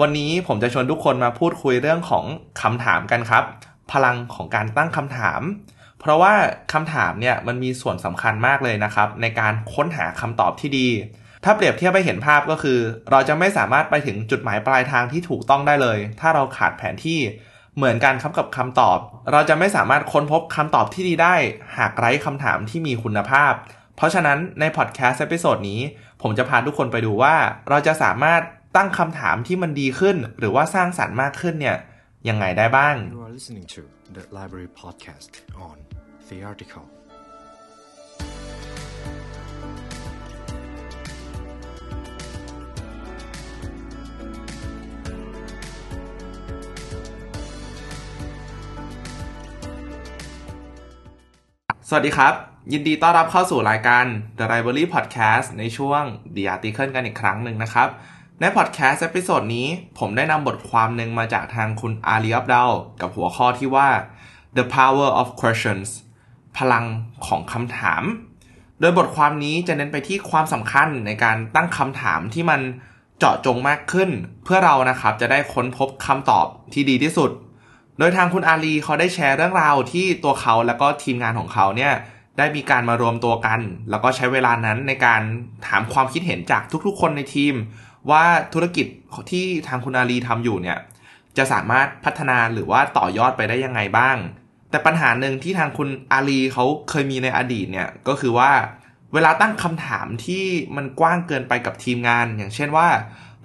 วันนี้ผมจะชวนทุกคนมาพูดคุยเรื่องของคำถามกันครับ พลังของการตั้งคำถาม เพราะว่าคำถามเนี่ยมันมีส่วนสำคัญมากเลยนะครับ ในการค้นหาคำตอบที่ดี ถ้าเปรียบเทียบไปเห็นภาพก็คือ เราจะไม่สามารถไปถึงจุดหมายปลายทางที่ถูกต้องได้เลย ถ้าเราขาดแผนที่เหมือนกันครับกับคำตอบ เราจะไม่สามารถค้นพบคำตอบที่ดีได้ หากไร้คำถามที่มีคุณภาพ เพราะฉะนั้นในพอดแคสต์ episode นี้ ผมจะพาทุกคนไปดูว่า เราจะสามารถ ตั้งคำถามที่มันดีขึ้น หรือว่าสร้างสรรค์มากขึ้นเนี่ยยังไงได้บ้าง You are listening to the Library Podcast on The Article. สวัสดีครับ ยินดีต้อนรับเข้าสู่รายการ The Library Podcast ในช่วง The Article กันอีกครั้งหนึ่งนะครับ ในพอดแคสต์ episode นี้ ผมได้นำบทความหนึ่งมาจากทางคุณอาลีอับดาวกับหัวข้อที่ว่า The Power of Questions พลังของคำถาม โดยบทความนี้จะเน้นไปที่ความสำคัญในการตั้งคำถามที่มันเจาะจงมากขึ้น เพื่อเรานะครับจะได้ค้นพบคำตอบที่ดีที่สุด โดยทางคุณอาลีเขาได้แชร์เรื่องราวที่ตัวเขาแล้วก็ทีมงานของเขาเนี่ยได้มีการมารวมตัวกัน แล้วก็ใช้เวลานั้นในการถามความคิดเห็นจากทุกๆ คนในทีม ว่าธุรกิจที่ทางคุณอาลีทำอยู่เนี่ยจะสามารถพัฒนาหรือว่าต่อยอดไปได้ยังไงบ้าง แต่ปัญหาหนึ่งที่ทางคุณอาลีเขาเคยมีในอดีตเนี่ยก็คือว่าเวลาตั้งคำถามที่มันกว้างเกินไปกับทีมงาน อย่างเช่นว่า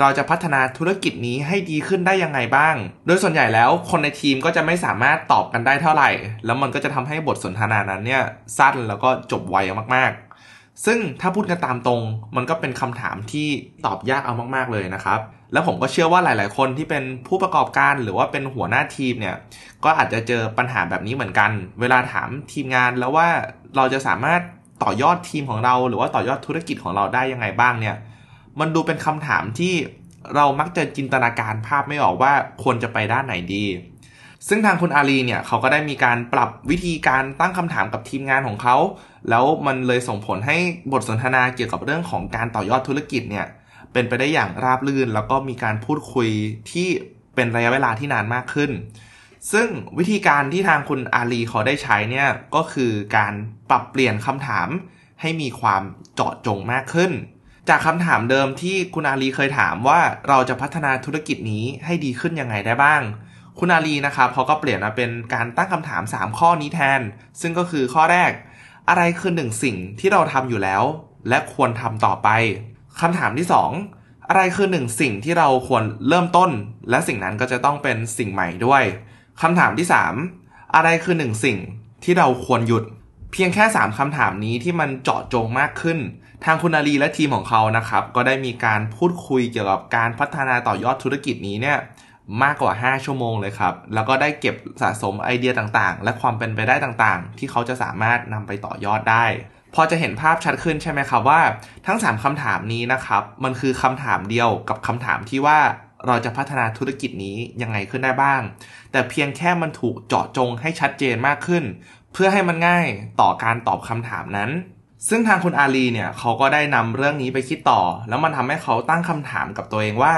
เราจะพัฒนาธุรกิจนี้ให้ดีขึ้นได้ยังไงบ้าง โดยส่วนใหญ่แล้วคนในทีมก็จะไม่สามารถตอบกันได้เท่าไหร่ แล้วมันก็จะทำให้บทสนทนานั้นเนี่ยสั้นแล้วก็จบไวมากๆ ซึ่งถ้าพูดกันตามตรง มันก็เป็นคำถามที่ตอบยากเอามากๆเลยนะครับ แล้วผมก็เชื่อว่าหลาย ๆ คนที่เป็นผู้ประกอบการหรือว่าเป็นหัวหน้าทีมเนี่ย ก็อาจจะเจอปัญหาแบบนี้เหมือนกัน เวลาถามทีมงานแล้วว่าเราจะสามารถต่อยอดทีมของเรา หรือว่าต่อยอดธุรกิจของเราได้ยังไงบ้างเนี่ย มันดูเป็นคำถามที่เรามักจะจินตนาการภาพไม่ออกว่าควรจะไปด้านไหนดี ซึ่งทางคุณอาลีเนี่ยเขาก็ได้มีการปรับวิธีการตั้งคำถามกับทีมงานของเขา แล้วมันเลยส่งผลให้บทสนทนาเกี่ยวกับเรื่องของการต่อยอดธุรกิจเนี่ยเป็นไปได้อย่างราบรื่น แล้วก็มีการพูดคุยที่เป็นระยะเวลาที่นานมากขึ้น ซึ่งวิธีการที่ทางคุณอาลีเขาได้ใช้เนี่ยก็คือการปรับเปลี่ยนคำถามให้มีความเจาะจงมากขึ้น จากคำถามเดิมที่คุณอาลีเคยถามว่าเราจะพัฒนาธุรกิจนี้ให้ดีขึ้นยังไงได้บ้าง คุณอาลีนะครับเขาก็เปลี่ยนมาเป็นการตั้งคำถาม 3 ข้อนี้แทน ซึ่งก็คือข้อแรก อะไรคือหนึ่งสิ่งที่เราทำอยู่แล้ว และควรทำต่อไปคำถามที่ 2 อะไรคือหนึ่งสิ่งที่เราควรเริ่มต้น และสิ่งนั้นก็จะต้องเป็นสิ่งใหม่ด้วยคำถามที่ 3 อะไรคือหนึ่งสิ่งที่เราควรหยุด เพียงแค่ 3คำถามนี้ที่มันเจาะจงมากขึ้น ทางคุณอาลีและทีมของเขานะครับ ก็ได้มีการพูดคุยเกี่ยวกับการพัฒนาต่อยอดธุรกิจนี้เนี่ย มากกว่า 5 ชั่วโมงเลยครับ แล้วก็ได้เก็บสะสมไอเดียต่างๆ และความเป็นไปได้ต่างๆ ที่เขาจะสามารถนำไปต่อยอดได้ พอจะเห็นภาพชัดขึ้นใช่ไหมครับว่า ทั้ง 3คำถามนี้นะครับ มันคือคำถามเดียวกับคำถามที่ว่าเราจะพัฒนาธุรกิจนี้ยังไงขึ้นได้บ้าง แต่เพียงแค่มันถูกเจาะจงให้ชัดเจนมากขึ้น เพื่อให้มันง่ายต่อการตอบคำถามนั้น ซึ่งทางคุณอาลีเนี่ยเขาก็ได้นำเรื่องนี้ไปคิดต่อ แล้วมันทำให้เขาตั้งคำถามกับตัวเองว่า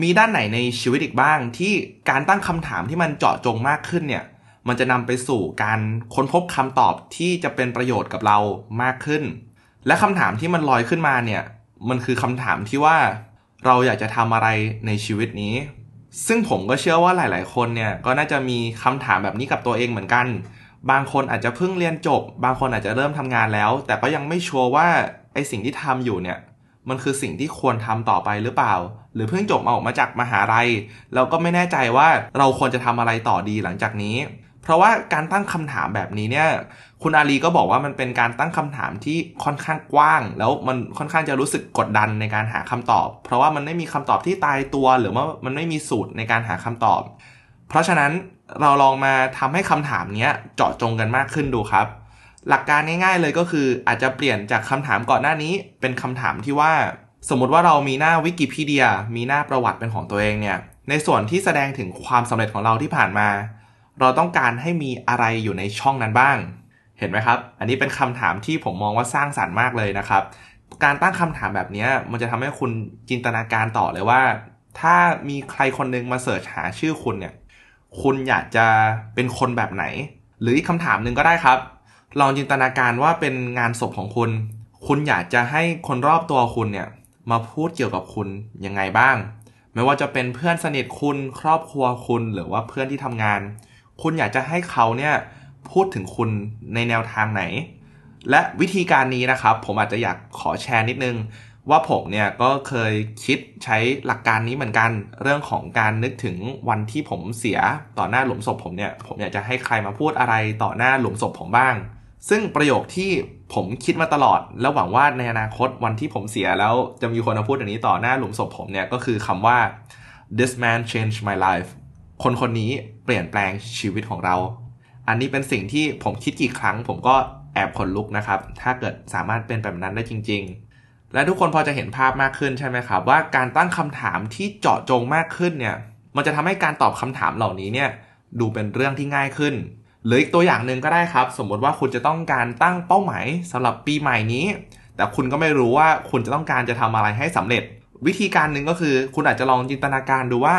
มีด้านไหนในชีวิตอีกบ้าง ที่การตั้งคำถามที่มันเจาะจงมากขึ้นเนี่ย มันจะนำไปสู่การค้นพบคำตอบที่จะเป็นประโยชน์กับเรามากขึ้น และคำถามที่มันลอยขึ้นมาเนี่ย มันคือคำถามที่ว่าเราอยากจะทำอะไรในชีวิตนี้ ซึ่งผมก็เชื่อว่าหลาย ๆ คนเนี่ยก็น่าจะมีคำถามแบบนี้กับตัวเองเหมือนกัน บางคนอาจจะเพิ่งเรียนจบ บางคนอาจจะเริ่มทำงานแล้ว แต่ก็ยังไม่ชัวร์ว่าไอสิ่งที่ทำอยู่เนี่ย มันคือสิ่งที่ควรทำต่อไปหรือเปล่า หรือเพิ่งจบออกมาจากมหาลัย เราก็ไม่แน่ใจว่าเราควรจะทำอะไรต่อดีหลังจากนี้ เพราะว่าการตั้งคำถามแบบนี้เนี่ย คุณอาลีก็บอกว่ามันเป็นการตั้งคำถามที่ค่อนข้างกว้าง แล้วมันค่อนข้างจะรู้สึกกดดันในการหาคำตอบ เพราะว่ามันไม่มีคำตอบที่ตายตัว หรือว่ามันไม่มีสูตรในการหาคำตอบ เพราะฉะนั้นเราลองมาทำให้คำถามนี้เจาะจงกันมากขึ้นดูครับ หลักการง่ายๆเลยก็คืออาจจะเปลี่ยนจากคำถามก่อนหน้านี้เป็นคำถามที่ว่า สมมติว่าเรามีหน้าวิกิพีเดีย มีหน้าประวัติเป็นของตัวเองเนี่ย ในส่วนที่แสดงถึงความสำเร็จของเราที่ผ่านมา เราต้องการให้มีอะไรอยู่ในช่องนั้นบ้าง เห็นไหมครับ อันนี้เป็นคำถามที่ผมมองว่าสร้างสารรค์มากเลยนะครับ การตั้งคำถามแบบนี้มันจะทำให้คุณจินตนาการต่อเลยว่า ถ้ามีใครคนนึงมาเสิร์ชหาชื่อคุณเนี่ย คุณอยากจะเป็นคนแบบไหน หรืออีกคำถามหนึ่งก็ได้ครับ ลองจินตนาการว่าเป็นงานศพของคุณ คุณอยากจะให้คนรอบตัวคุณเนี่ยมาพูดเกี่ยวกับคุณยังไงบ้าง ไม่ว่าจะเป็นเพื่อนสนิทคุณครอบครัวคุณหรือว่าเพื่อนที่ทำงาน คุณอยากจะให้เขาเนี่ยพูดถึงคุณในแนวทางไหน และวิธีการนี้นะครับ ผมอาจจะอยากขอแชร์นิดนึง ว่าผมเนี่ยก็เคยคิดใช้หลักการนี้เหมือนกัน เรื่องของการนึกถึงวันที่ผมเสียต่อหน้าหลุมศพผมเนี่ย ผมอยากจะให้ใครมาพูดอะไรต่อหน้าหลุมศพผมบ้าง ซึ่งประโยคที่ผมคิดมาตลอด แล้วหวังว่าในอนาคตวันที่ผมเสียแล้ว จะมีคนมาพูดอย่างนี้ต่อหน้าหลุมศพผมเนี่ย ก็คือคำว่า this man changed my life คนคนนี้เปลี่ยนแปลงชีวิตของเรา อันนี้เป็นสิ่งที่ผมคิดกี่ครั้ง ผมก็แอบขนลุกนะครับ ถ้าเกิดสามารถเป็นแบบนั้นได้จริง ๆ และทุกคนพอจะเห็นภาพมากขึ้นใช่ไหมครับ ว่าการตั้งคำถามที่เจาะจงมากขึ้นเนี่ย มันจะทำให้การตอบคำถามเหล่านี้เนี่ยดูเป็นเรื่องที่ง่ายขึ้น หรืออีกตัวอย่างหนึ่งก็ได้ครับ สมมติว่าคุณจะต้องการตั้งเป้าหมายสำหรับปีใหม่นี้ แต่คุณก็ไม่รู้ว่าคุณจะต้องการจะทำอะไรให้สำเร็จ วิธีการหนึ่งก็คือ คุณอาจจะลองจินตนาการดูว่า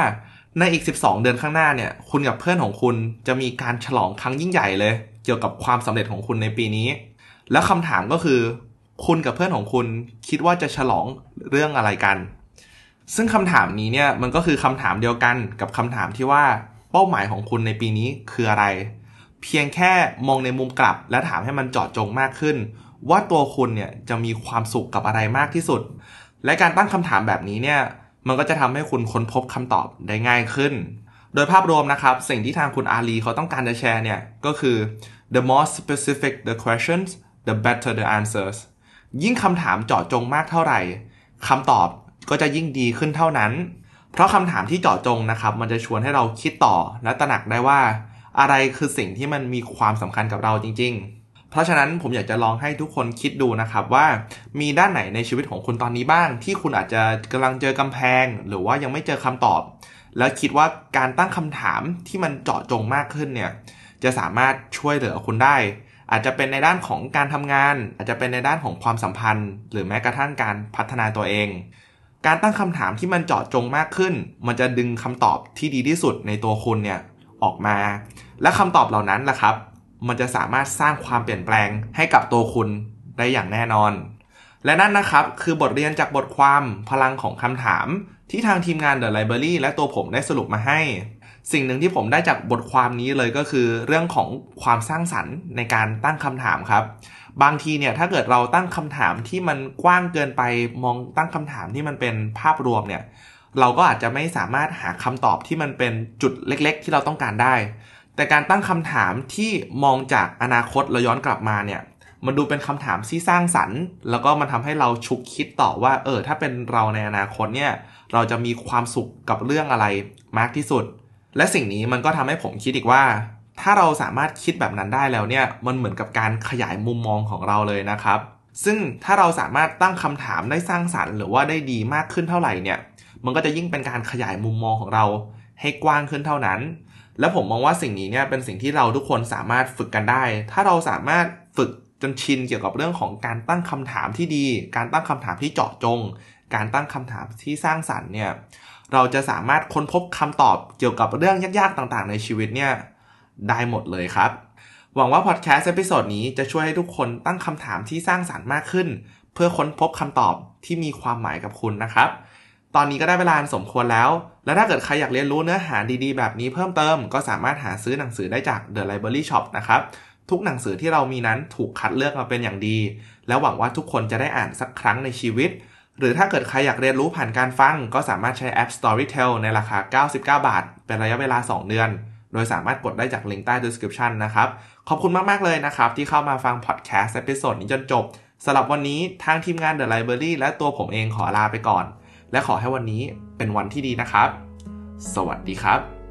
ในอีก 12 เดือนข้างหน้าเนี่ย คุณกับเพื่อนของคุณจะมีการฉลองครั้งยิ่งใหญ่เลย เกี่ยวกับความสำเร็จของคุณในปีนี้ แล้วคำถามก็คือ คุณกับเพื่อนของคุณคิดว่าจะฉลองเรื่องอะไรกัน ซึ่งคำถามนี้เนี่ยมันก็คือคำถามเดียวกันกับคำถามที่ว่าเป้าหมายของคุณในปีนี้คืออะไร เพียงแค่มองในมุมกลับ และถามให้มันเจาะจงมากขึ้น ว่าตัวคุณเนี่ยจะมีความสุขกับอะไรมากที่สุด และการตั้งคำถามแบบนี้เนี่ยมันก็จะทำให้คุณค้นพบคำตอบได้ง่ายขึ้น โดยภาพรวมนะครับ สิ่งที่ทางคุณอาลีเขาต้องการจะแชร์เนี่ยก็คือ the more specific the questions the better the answers ยิ่งคำถามเจาะจงมากเท่าไหร่คำตอบก็จะยิ่งดีขึ้นเท่านั้น เพราะคำถามที่เจาะจงนะครับ มันจะชวนให้เราคิดต่อและตระหนักได้ว่า อะไรคือสิ่งที่มันมีความสำคัญกับเราจริง ๆ เพราะฉะนั้นผมอยากจะลองให้ทุกคนคิดดูนะครับว่ามีด้านไหนในชีวิตของคุณตอนนี้บ้าง ที่คุณอาจจะกำลังเจอกำแพง หรือว่ายังไม่เจอคำตอบ แล้วคิดว่าการตั้งคำถามที่มันเจาะจงมากขึ้นเนี่ยจะสามารถช่วยเหลือคุณได้ อาจจะเป็นในด้านของการทำงาน อาจจะเป็นในด้านของความสัมพันธ์ หรือแม้กระทั่งการพัฒนาตัวเองการตั้งคำถามที่มันเจาะจงมากขึ้น มันจะดึงคำตอบที่ดีที่สุดในตัวคุณเนี่ยออกมา และคำตอบเหล่านั้นแหละครับ มันจะสามารถสร้างความเปลี่ยนแปลงให้กับตัวคุณได้อย่างแน่นอน และนั่นนะครับคือบทเรียนจากบทความพลังของคำถาม ที่ทางทีมงาน The Library และตัวผมได้สรุปมาให้ สิ่งหนึ่งที่ผมได้จากบทความนี้เลยก็คือ เรื่องของความสร้างสรรค์ในการตั้งคำถามครับบางทีเนี่ยถ้าเกิดเราตั้งคำถามที่มันกว้างเกินไปมองตั้งคำถามที่มันเป็นภาพรวมเนี่ย เราก็อาจจะไม่สามารถหาคำตอบที่มันเป็นจุดเล็ก ๆ ที่เราต้องการได้ แต่การตั้งคำถามที่มองจากอนาคตเราย้อนกลับมาเนี่ย มันดูเป็นคำถามที่สร้างสรรค์ แล้วก็มันทำให้เราฉุกคิดต่อว่า เออ ถ้าเป็นเราในอนาคตเนี่ย เราจะมีความสุขกับเรื่องอะไรมากที่สุด และสิ่งนี้มันก็ทำให้ผมคิดอีกว่า ถ้าเราสามารถคิดแบบนั้นได้แล้วเนี่ย มันเหมือนกับการขยายมุมมองของเราเลยนะครับ ซึ่งถ้าเราสามารถตั้งคำถามได้สร้างสรรค์หรือว่าได้ดีมากขึ้นเท่าไหร่เนี่ย มันก็จะยิ่งเป็นการขยายมุมมองของเราให้กว้างขึ้นเท่านั้น และผมมองว่าสิ่งนี้เนี่ยเป็นสิ่งที่เราทุกคนสามารถฝึกกันได้ ถ้าเราสามารถฝึกจนชินเกี่ยวกับเรื่องของการตั้งคำถามที่ดี การตั้งคำถามที่เจาะจง การตั้งคำถามที่สร้างสรรค์เนี่ย เราจะสามารถค้นพบคำตอบเกี่ยวกับเรื่องยากๆต่างๆ ในชีวิตเนี่ยได้หมดเลยครับ หวังว่าพอดแคสต์ episode นี้จะช่วยให้ทุกคนตั้งคำถามที่สร้างสรรค์มากขึ้น เพื่อค้นพบคำตอบที่มีความหมายกับคุณนะครับ ตอนนี้ก็ได้เวลาสมควรแล้ว และถ้าเกิดใครอยากเรียนรู้เนื้อหาดีๆ แบบนี้เพิ่มเติม ก็สามารถหาซื้อหนังสือได้จาก The Library Shop นะครับ ทุกหนังสือที่เรามีนั้นถูกคัดเลือกมาเป็นอย่างดี และหวังว่าทุกคนจะได้อ่านสักครั้งในชีวิต หรือถ้าเกิดใครอยากเรียนรู้ผ่านการฟัง ก็สามารถใช้แอป Storytel ในราคา 99 บาท เป็นระยะเวลา 2 เดือน โดยสามารถกดได้จากลิงก์ใต้ description นะครับ ขอบคุณมากๆเลยนะครับที่เข้ามาฟังพอดแคสต์ episode นี้จนจบสำหรับวันนี้ทางทีมงาน The Library และตัวผมเองขอลาไปก่อน และขอให้วันนี้เป็นวันที่ดีนะครับ สวัสดีครับ